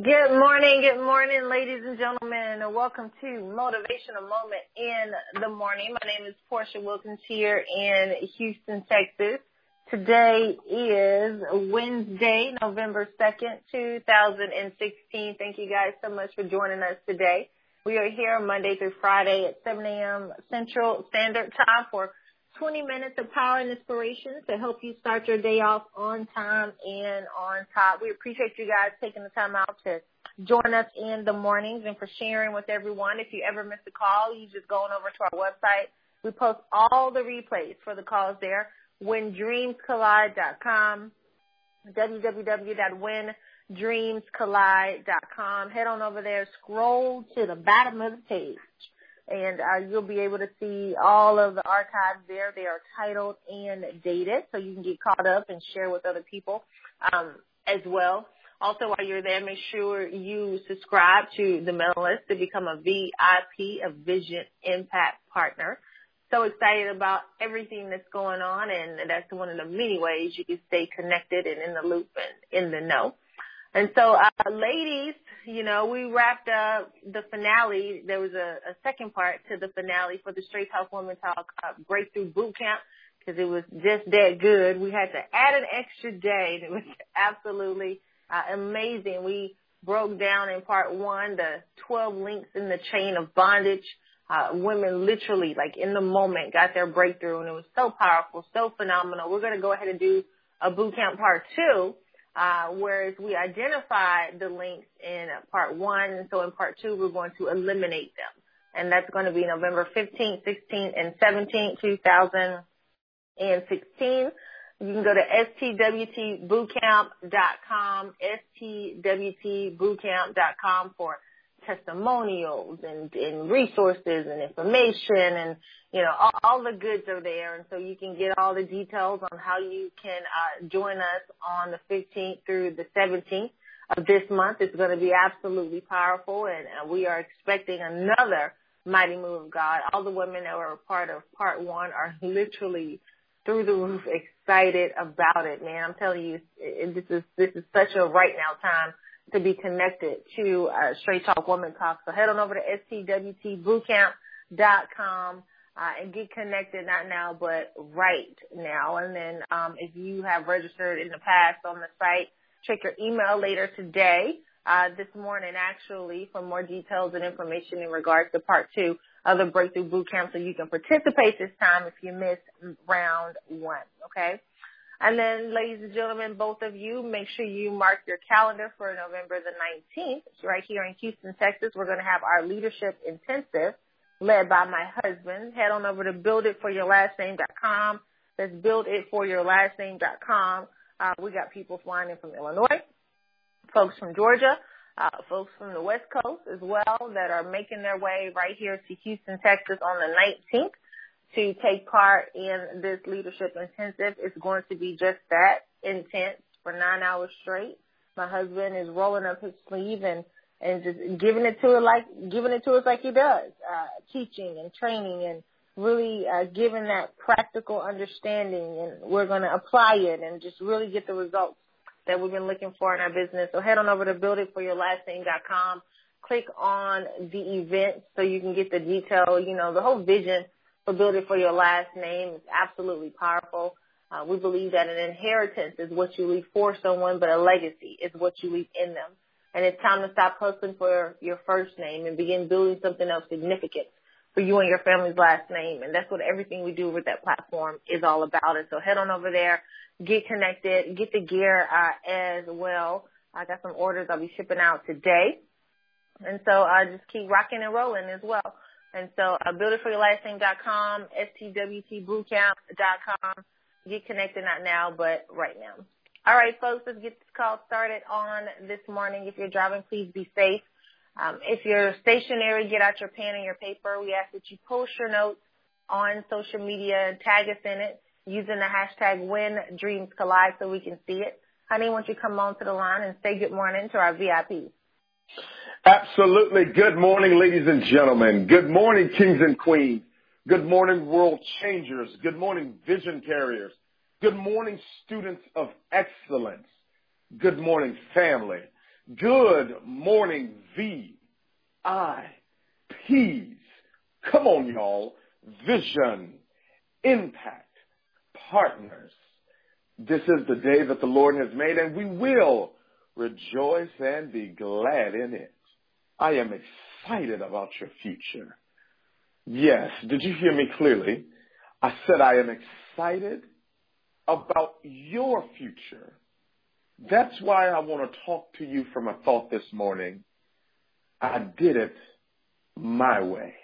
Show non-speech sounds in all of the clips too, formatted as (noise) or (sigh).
Good morning, good morning, ladies and gentlemen, and welcome to Motivational Moment in the Morning. My name is Portia Wilkins here in Houston, Texas. Today is Wednesday, November 2nd, 2016. Thank you guys so much for joining us today. We are here Monday through Friday at 7 a.m. Central Standard Time for 20 minutes of power and inspiration to help you start your day off on time and on top. We appreciate you guys taking the time out to join us in the mornings and for sharing with everyone. If you ever miss a call, you just go on over to our website. We post all the replays for the calls there. WhenDreamsCollide.com, www.whendreamscollide.com. Head on over there, scroll to the bottom of the page and uh, you'll be able to see all of the archives there. They are titled and dated, so you can get caught up and share with other people um, as well. Also, while you're there, make sure you subscribe to the mailing list to become a VIP, a Vision Impact Partner. So excited about everything that's going on, and that's one of the many ways you can stay connected and in the loop and in the know. And so, uh, ladies, you know, we wrapped up the finale. There was a, a second part to the finale for the Straight Talk Woman Talk uh, Breakthrough Boot Camp because it was just that good. We had to add an extra day. It was absolutely uh, amazing. We broke down in part one the 12 links in the chain of bondage. Uh, women literally, like in the moment, got their breakthrough, and it was so powerful, so phenomenal. We're going to go ahead and do a boot camp part two uh, whereas we identified the links in part one, so in part two, we're going to eliminate them. And that's going to be November 15th, 16th, and 17th, 2016. You can go to stwtbootcamp.com, stwtbootcamp.com for testimonials and, and resources and information and you know all, all the goods are there. And so you can get all the details on how you can uh, join us on the 15th through the 17th of this month. It's going to be absolutely powerful and uh, we are expecting another mighty move of god. All the women that were a part of part one are literally through the roof excited about it man. I'm telling you this is this is such a right now time to be connected to uh, Straight Talk Woman Talk. So head on over to stwtbootcamp.com uh, and get connected not now but right now. And then um, if you have registered in the past on the site, check your email later today, uh, this morning actually, for more details and information in regards to part two of the Breakthrough Bootcamp so you can participate this time if you missed round one. Okay. And then, ladies and gentlemen, both of you, make sure you mark your calendar for November the 19th. Right here in Houston, Texas, we're going to have our leadership intensive led by my husband. Head on over to builditforyourlastname.com. That's builditforyourlastname.com. Uh, we got people flying in from Illinois, folks from Georgia, uh, folks from the West Coast as well that are making their way right here to Houston, Texas on the 19th to take part in this leadership intensive. It's going to be just that intense for nine hours straight. My husband is rolling up his sleeve and and just giving it to it like giving it to us like he does, uh, teaching and training and really uh, giving that practical understanding. And we're going to apply it and just really get the results that we've been looking for in our business. So head on over to builditforyourlastname.com. Click on the event so you can get the detail. You know, the whole vision Build It for Your Last Name is absolutely powerful. Uh, we believe that an inheritance is what you leave for someone, but a legacy is what you leave in them. And it's time to stop hustling for your first name and begin building something of significance for you and your family's last name. And that's what everything we do with that platform is all about. And so head on over there, get connected, get the gear uh, as well. I got some orders I'll be shipping out today. And so uh, just keep rocking and rolling as well. And so uh, builditforyourlastname.com, stwtbootcamp.com. Get connected not now, but right now. All right, folks, let's get this call started on this morning. If you're driving, please be safe. Um, if you're stationary, get out your pen and your paper. We ask that you post your notes on social media and tag us in it using the hashtag when dreams collide so we can see it. Honey, won't you come on to the line and say good morning to our VIPs? Absolutely. Good morning, ladies and gentlemen. Good morning, kings and queens. Good morning, world changers. Good morning, vision carriers. Good morning, students of excellence. Good morning, family. Good morning, VIPs. Come on, y'all. Vision, impact, partners. This is the day that the Lord has made, and we will rejoice and be glad in it. I am excited about your future. Yes, did you hear me clearly? I said I am excited about your future. That's why I want to talk to you from a thought this morning. I did it my way.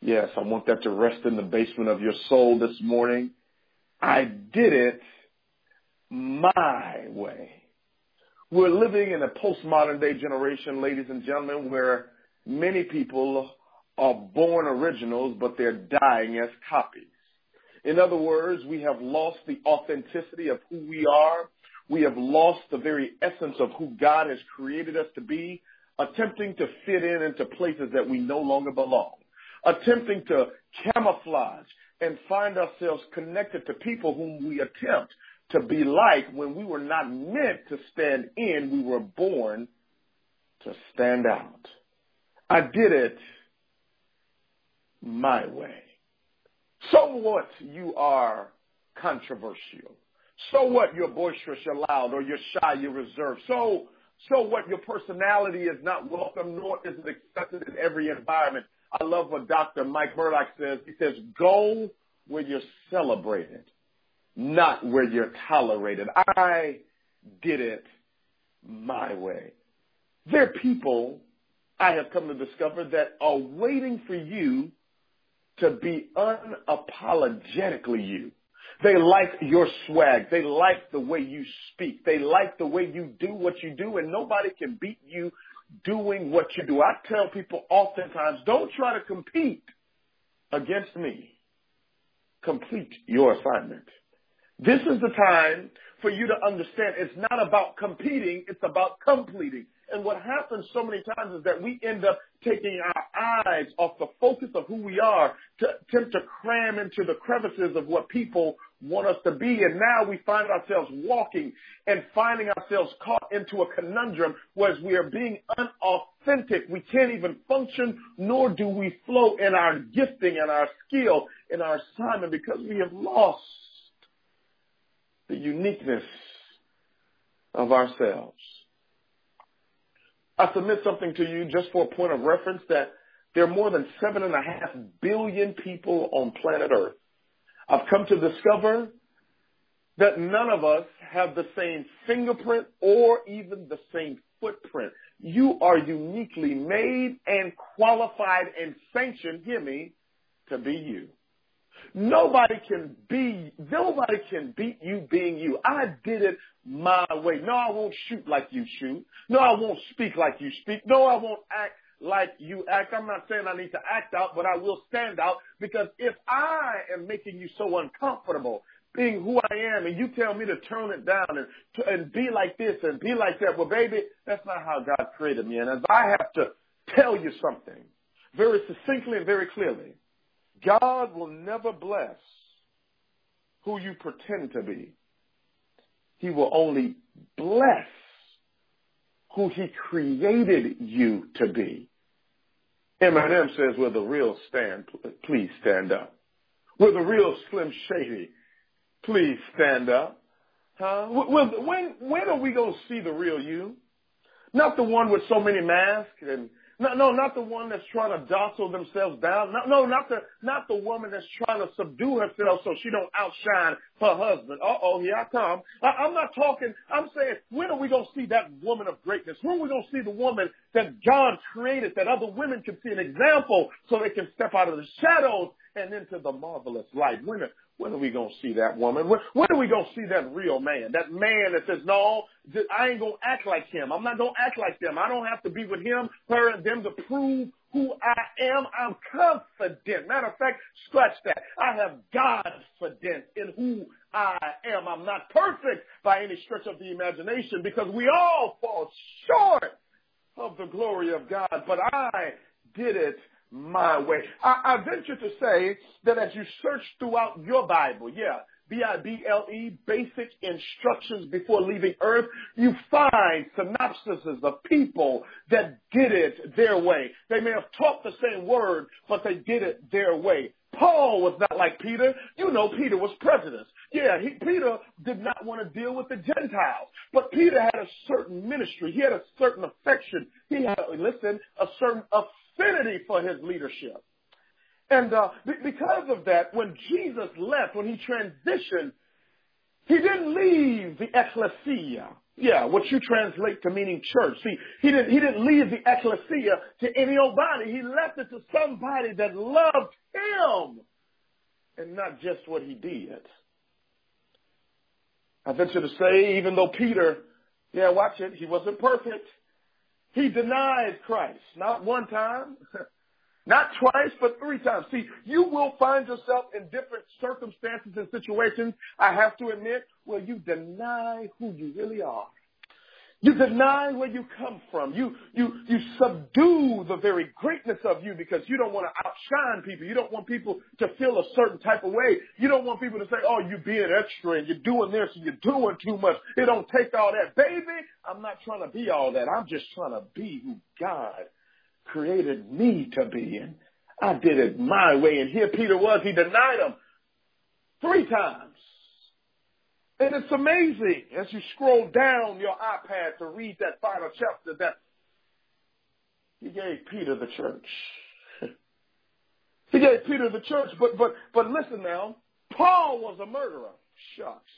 Yes, I want that to rest in the basement of your soul this morning. I did it my way. We're living in a postmodern day generation, ladies and gentlemen, where many people are born originals, but they're dying as copies. In other words, we have lost the authenticity of who we are. We have lost the very essence of who God has created us to be, attempting to fit in into places that we no longer belong, attempting to camouflage and find ourselves connected to people whom we attempt to be like when we were not meant to stand in, we were born to stand out. I did it my way. So what you are controversial. So what you're boisterous, you're loud, or you're shy, you're reserved. So, so what your personality is not welcome, nor is it accepted in every environment. I love what Dr. Mike Murdock says. He says, go where you're celebrated not where you're tolerated. I did it my way. There are people I have come to discover that are waiting for you to be unapologetically you. They like your swag. They like the way you speak. They like the way you do what you do and nobody can beat you doing what you do. I tell people oftentimes, don't try to compete against me. Complete your assignment. This is the time for you to understand it's not about competing, it's about completing. And what happens so many times is that we end up taking our eyes off the focus of who we are to attempt to cram into the crevices of what people want us to be. And now we find ourselves walking and finding ourselves caught into a conundrum whereas we are being unauthentic. We can't even function, nor do we flow in our gifting and our skill in our assignment because we have lost the uniqueness of ourselves. I submit something to you just for a point of reference that there are more than seven and a half billion people on planet Earth. I've come to discover that none of us have the same fingerprint or even the same footprint. You are uniquely made and qualified and sanctioned, hear me, to be you. Nobody can be, nobody can beat you being you. I did it my way. No, I won't shoot like you shoot. No, I won't speak like you speak. No, I won't act like you act. I'm not saying I need to act out, but I will stand out because if I am making you so uncomfortable being who I am and you tell me to turn it down and, and be like this and be like that, well, baby, that's not how God created me. And as I have to tell you something very succinctly and very clearly, God will never bless who you pretend to be. He will only bless who he created you to be. Eminem says, will the real stand, please stand up. Will the real Slim Shady, please stand up. Huh? When, when are we going to see the real you? Not the one with so many masks and no, no, not the one that's trying to docile themselves down. No, no, not the not the woman that's trying to subdue herself so she don't outshine her husband. Uh oh, here I come. I, I'm not talking. I'm saying, when are we gonna see that woman of greatness? When are we gonna see the woman that God created, that other women can see an example, so they can step out of the shadows and into the marvelous light? When when are we going to see that woman? When, are we going to see that real man? That man that says, no, I ain't going to act like him. I'm not going to act like them. I don't have to be with him, her, and them to prove who I am. I'm confident. Matter of fact, scratch that. I have god-confidence in who I am. I'm not perfect by any stretch of the imagination because we all fall short of the glory of God, but I did it my way. I, I venture to say that as you search throughout your Bible, yeah, B-I-B-L-E, basic instructions before leaving earth, you find synopsises of people that did it their way. They may have taught the same word, but they did it their way. Paul was not like Peter. You know Peter was president. Yeah, he, Peter did not want to deal with the Gentiles, but Peter had a certain ministry. He had a certain affection. He had, listen, a certain affinity for his leadership. And uh, because of that, when Jesus left, when he transitioned, he didn't leave the ecclesia. Yeah, what you translate to meaning church. See, he didn't, he didn't leave the ecclesia to any old body. He left it to somebody that loved him and not just what he did. I venture to say, even though Peter, yeah, watch it, he wasn't perfect. He denied Christ, not one time, (laughs) not twice, but three times. See, you will find yourself in different circumstances and situations, I have to admit, where you deny who you really are. You deny where you come from. You, you, you subdue the very greatness of you because you don't want to outshine people. You don't want people to feel a certain type of way. You don't want people to say, oh, you're being extra and you're doing this and you're doing too much. It don't take all that. Baby, I'm not trying to be all that. I'm just trying to be who God created me to be. And I did it my way. And here Peter was. He denied him three times. And it's amazing as you scroll down your iPad to read that final chapter that he gave Peter the church. (laughs) he gave Peter the church, but but but listen now, Paul was a murderer. Shucks.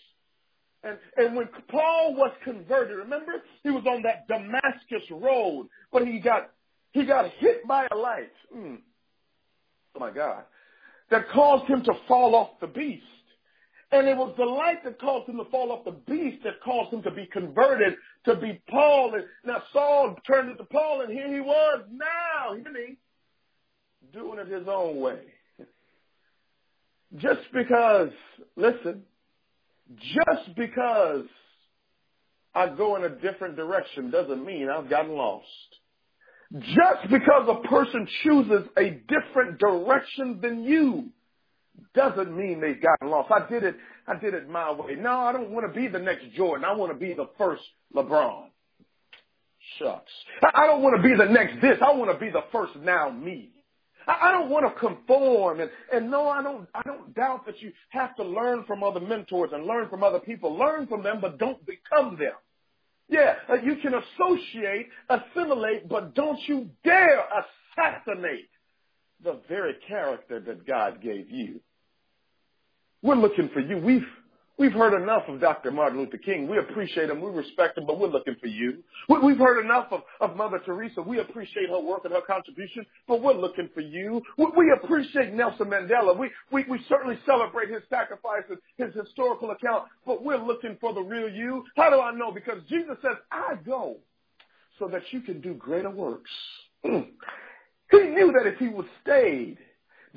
And and when Paul was converted, remember he was on that Damascus road, but he got he got hit by a light. Mm. Oh my God. That caused him to fall off the beast. And it was the light that caused him to fall off the beast that caused him to be converted to be Paul. And now Saul turned into Paul, and here he was now, he doing it his own way. Just because, listen, just because I go in a different direction doesn't mean I've gotten lost. Just because a person chooses a different direction than you doesn't mean they've gotten lost. I did it, I did it my way. No, I don't want to be the next Jordan. I want to be the first LeBron. Shucks. I don't want to be the next this. I want to be the first now me. I don't want to conform and, and no, I don't, I don't doubt that you have to learn from other mentors and learn from other people. Learn from them, but don't become them. Yeah, uh, you can associate, assimilate, but don't you dare assassinate the very character that God gave you. We're looking for you. We've We've heard enough of Dr. Martin Luther King. We appreciate him. We respect him, but we're looking for you. We've heard enough of, of Mother Teresa. We appreciate her work and her contribution, but we're looking for you. We appreciate Nelson Mandela. We, we, we certainly celebrate his sacrifices, his historical account, but we're looking for the real you. How do I know? Because Jesus says, I go so that you can do greater works. (clears throat) He knew that if he would stayed,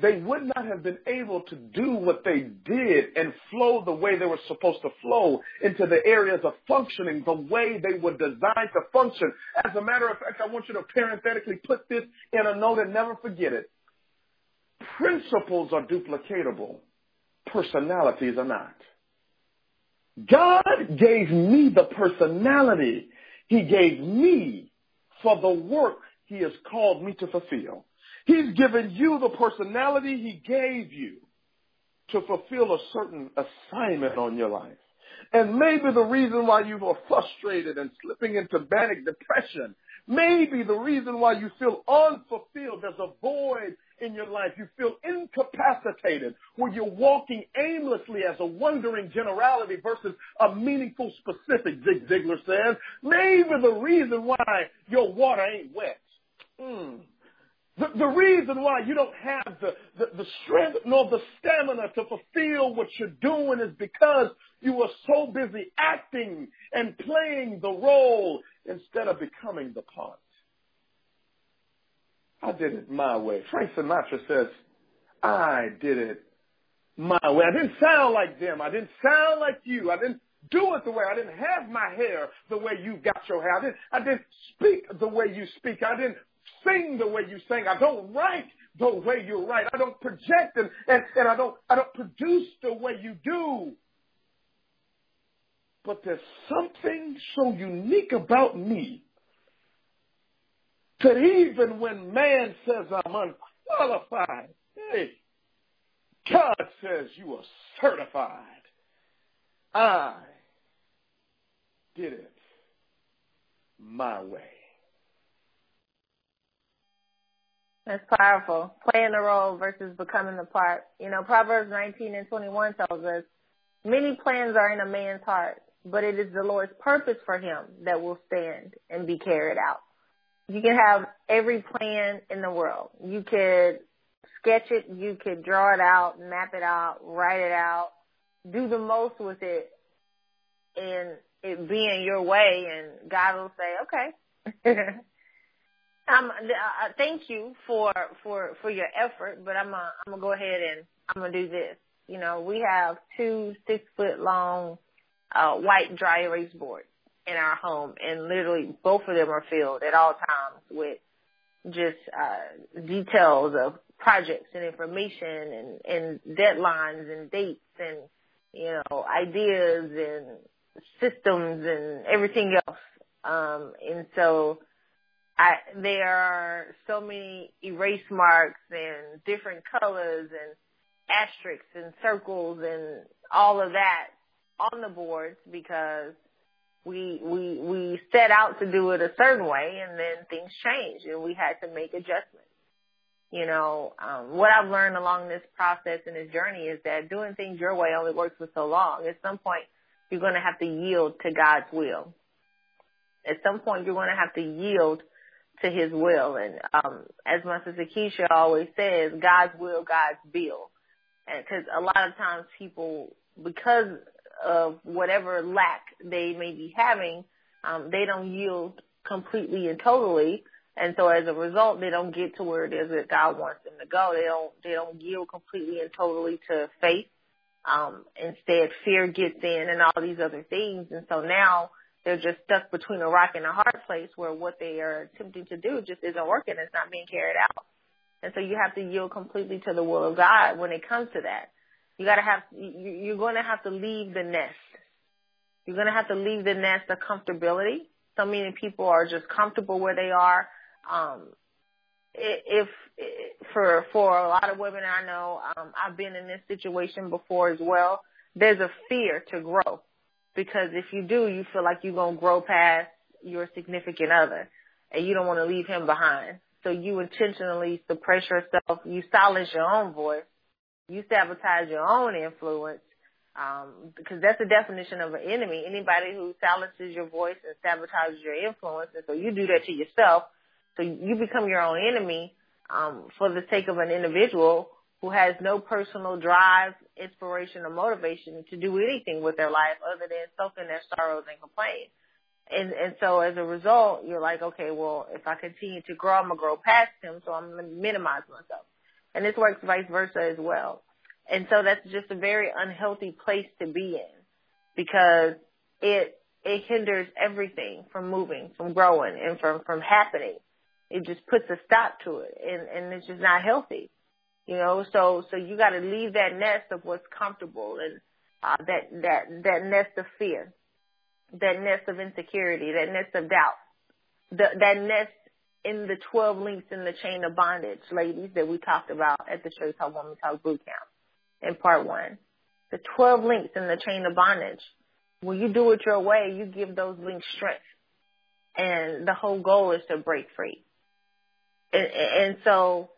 they would not have been able to do what they did and flow the way they were supposed to flow into the areas of functioning the way they were designed to function. As a matter of fact, I want you to parenthetically put this in a note and never forget it. Principles are duplicatable. Personalities are not. God gave me the personality he gave me for the work he has called me to fulfill. He's given you the personality he gave you to fulfill a certain assignment on your life. And maybe the reason why you are frustrated and slipping into manic depression, maybe the reason why you feel unfulfilled, there's a void in your life. You feel incapacitated where you're walking aimlessly as a wandering generality versus a meaningful specific, Zig Ziglar says. Maybe the reason why your water ain't wet. Mm the, the reason why you don't have the, the, the strength nor the stamina to fulfill what you're doing is because you are so busy acting and playing the role instead of becoming the part. I did it my way. Frank Sinatra says, I did it my way. I didn't sound like them. I didn't sound like you. I didn't do it the way. I didn't have my hair the way you got your hair. I didn't, I didn't speak the way you speak. I didn't sing the way you sing. I don't write the way you write. I don't project and, and, and I don't I don't produce the way you do. but there's something so unique about me that even when man says I'm unqualified, hey, God says you are certified. I did it my way. That's powerful. Playing the role versus becoming the part. You know, Proverbs 19 and 21 tells us, many plans are in a man's heart, but it is the Lord's purpose for him that will stand and be carried out. You can have every plan in the world. You could sketch it, you could draw it out, map it out, write it out, do the most with it, and it being your way, and God will say, okay. (laughs) um, uh, thank you for for for your effort, but I'm gonna I'm gonna go ahead and I'm gonna do this. You know, we have two six foot long uh, white dry erase boards in our home, and literally both of them are filled at all times with just uh, details of projects and information and, and deadlines and dates and you know ideas and systems and everything else. Um, and so I, there are so many erase marks and different colors and asterisks and circles and all of that on the boards because we we we set out to do it a certain way and then things changed and we had to make adjustments. You know, um, what I've learned along this process and this journey is that doing things your way only works for so long. At some point, you're going to have to yield to God's will. At some point, you're going to have to yield to His will. And um, as my sister Keisha always says, God's will, God's bill. And because a lot of times people, because of whatever lack they may be having, um, they don't yield completely and totally. And so as a result, they don't get to where it is that God wants them to go. They don't, they don't yield completely and totally to faith. Um, instead fear gets in and all these other things. And so now they're just stuck between a rock and a hard place where what they are attempting to do just isn't working. It's not being carried out. And so you have to yield completely to the will of God when it comes to that. You gotta have, you're to have to leave the nest. You're to have to leave the nest of comfortability. So many people are just comfortable where they are. Um, if, if for for a lot of women I know, um, I've been in this situation before as well. There's a fear to grow because if you do, you feel like you're gonna grow past your significant other, and you don't want to leave him behind. So you intentionally suppress yourself. You silence your own voice you sabotage your own influence um, because that's the definition of an enemy. Anybody who silences your voice and sabotages your influence, and so you do that to yourself. So you become your own enemy um, for the sake of an individual who has no personal drive, inspiration, or motivation to do anything with their life other than soak in their sorrows and complain. And and so as a result, you're like, okay, well, if I continue to grow, I'm gonna grow past him, so I'm gonna minimize myself. And this works vice versa as well. And so that's just a very unhealthy place to be in because it, it hinders everything from moving, from growing and from, from happening. It just puts a stop to it and, and it's just not healthy. You know, so, so you gotta leave that nest of what's comfortable and, uh, that, that, that nest of fear, that nest of insecurity, that nest of doubt, the, that nest in the 12 links in the chain of bondage, ladies, that we talked about at the Straight Talk Woman Talk Boot Camp in part one. The 12 links in the chain of bondage. When you do it your way, you give those links strength. And the whole goal is to break free. And, and so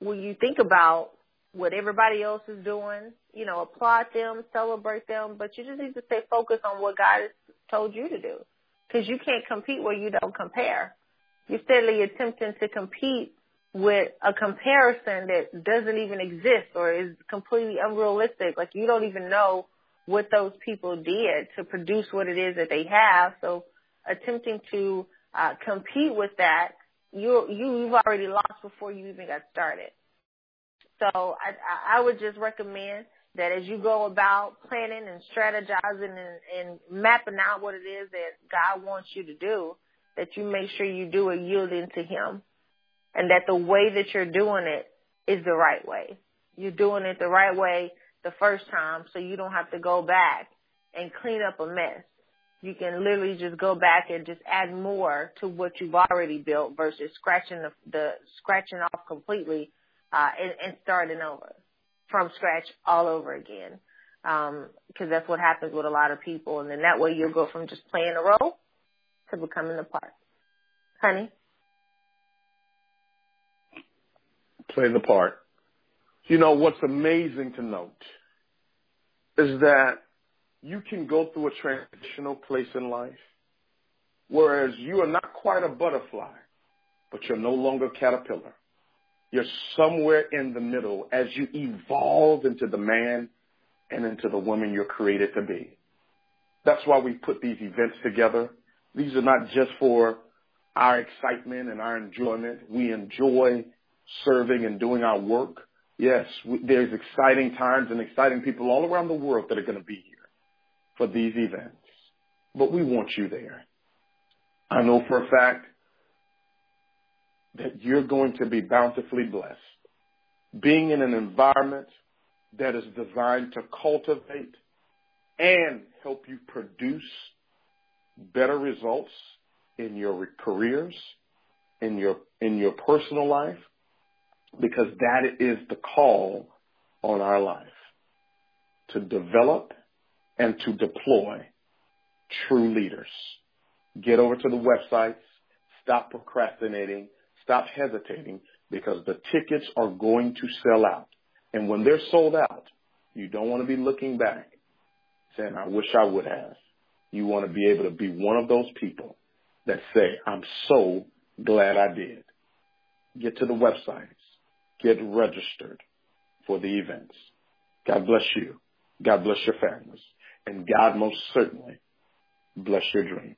when you think about what everybody else is doing, you know, applaud them, celebrate them, but you just need to stay focused on what God has told you to do. Cause you can't compete where you don't compare you're steadily attempting to compete with a comparison that doesn't even exist or is completely unrealistic. Like you don't even know what those people did to produce what it is that they have. So attempting to uh, compete with that, you you you've already lost before you even got started. So I I would just recommend that as you go about planning and strategizing and, and mapping out what it is that God wants you to do, that you make sure you do it yielding to Him and that the way that you're doing it is the right way. You're doing it the right way the first time so you don't have to go back and clean up a mess you can literally just go back and just add more to what you've already built versus scratching the, the scratching off completely uh, and, and starting over from scratch all over again. Because um, that's what happens with a lot of people, and then that way you'll go from just playing a role to becoming a part. Honey, play the part. You know what's amazing to note is that you can go through a transitional place in life, whereas you are not quite a butterfly, but you're no longer a caterpillar. You're somewhere in the middle as you evolve into the man and into the woman you're created to be. That's why we put these events together. These are not just for our excitement and our enjoyment. We enjoy serving and doing our work. Yes, there's exciting times and exciting people all around the world that are going to be here for these events. But we want you there. I know for a fact that you're going to be bountifully blessed. Being in an environment that is designed to cultivate and help you produce better results in your careers, in your, in your personal life, because that is the call on our life to develop and to deploy true leaders. Get over to the websites, stop procrastinating, stop hesitating because the tickets are going to sell out. And when they're sold out, you don't want to be looking back saying, I wish I would have. You want to be able to be one of those people that say, I'm so glad I did. Get to the websites. Get registered for the events. God bless you. God bless your families and God most certainly bless your dreams.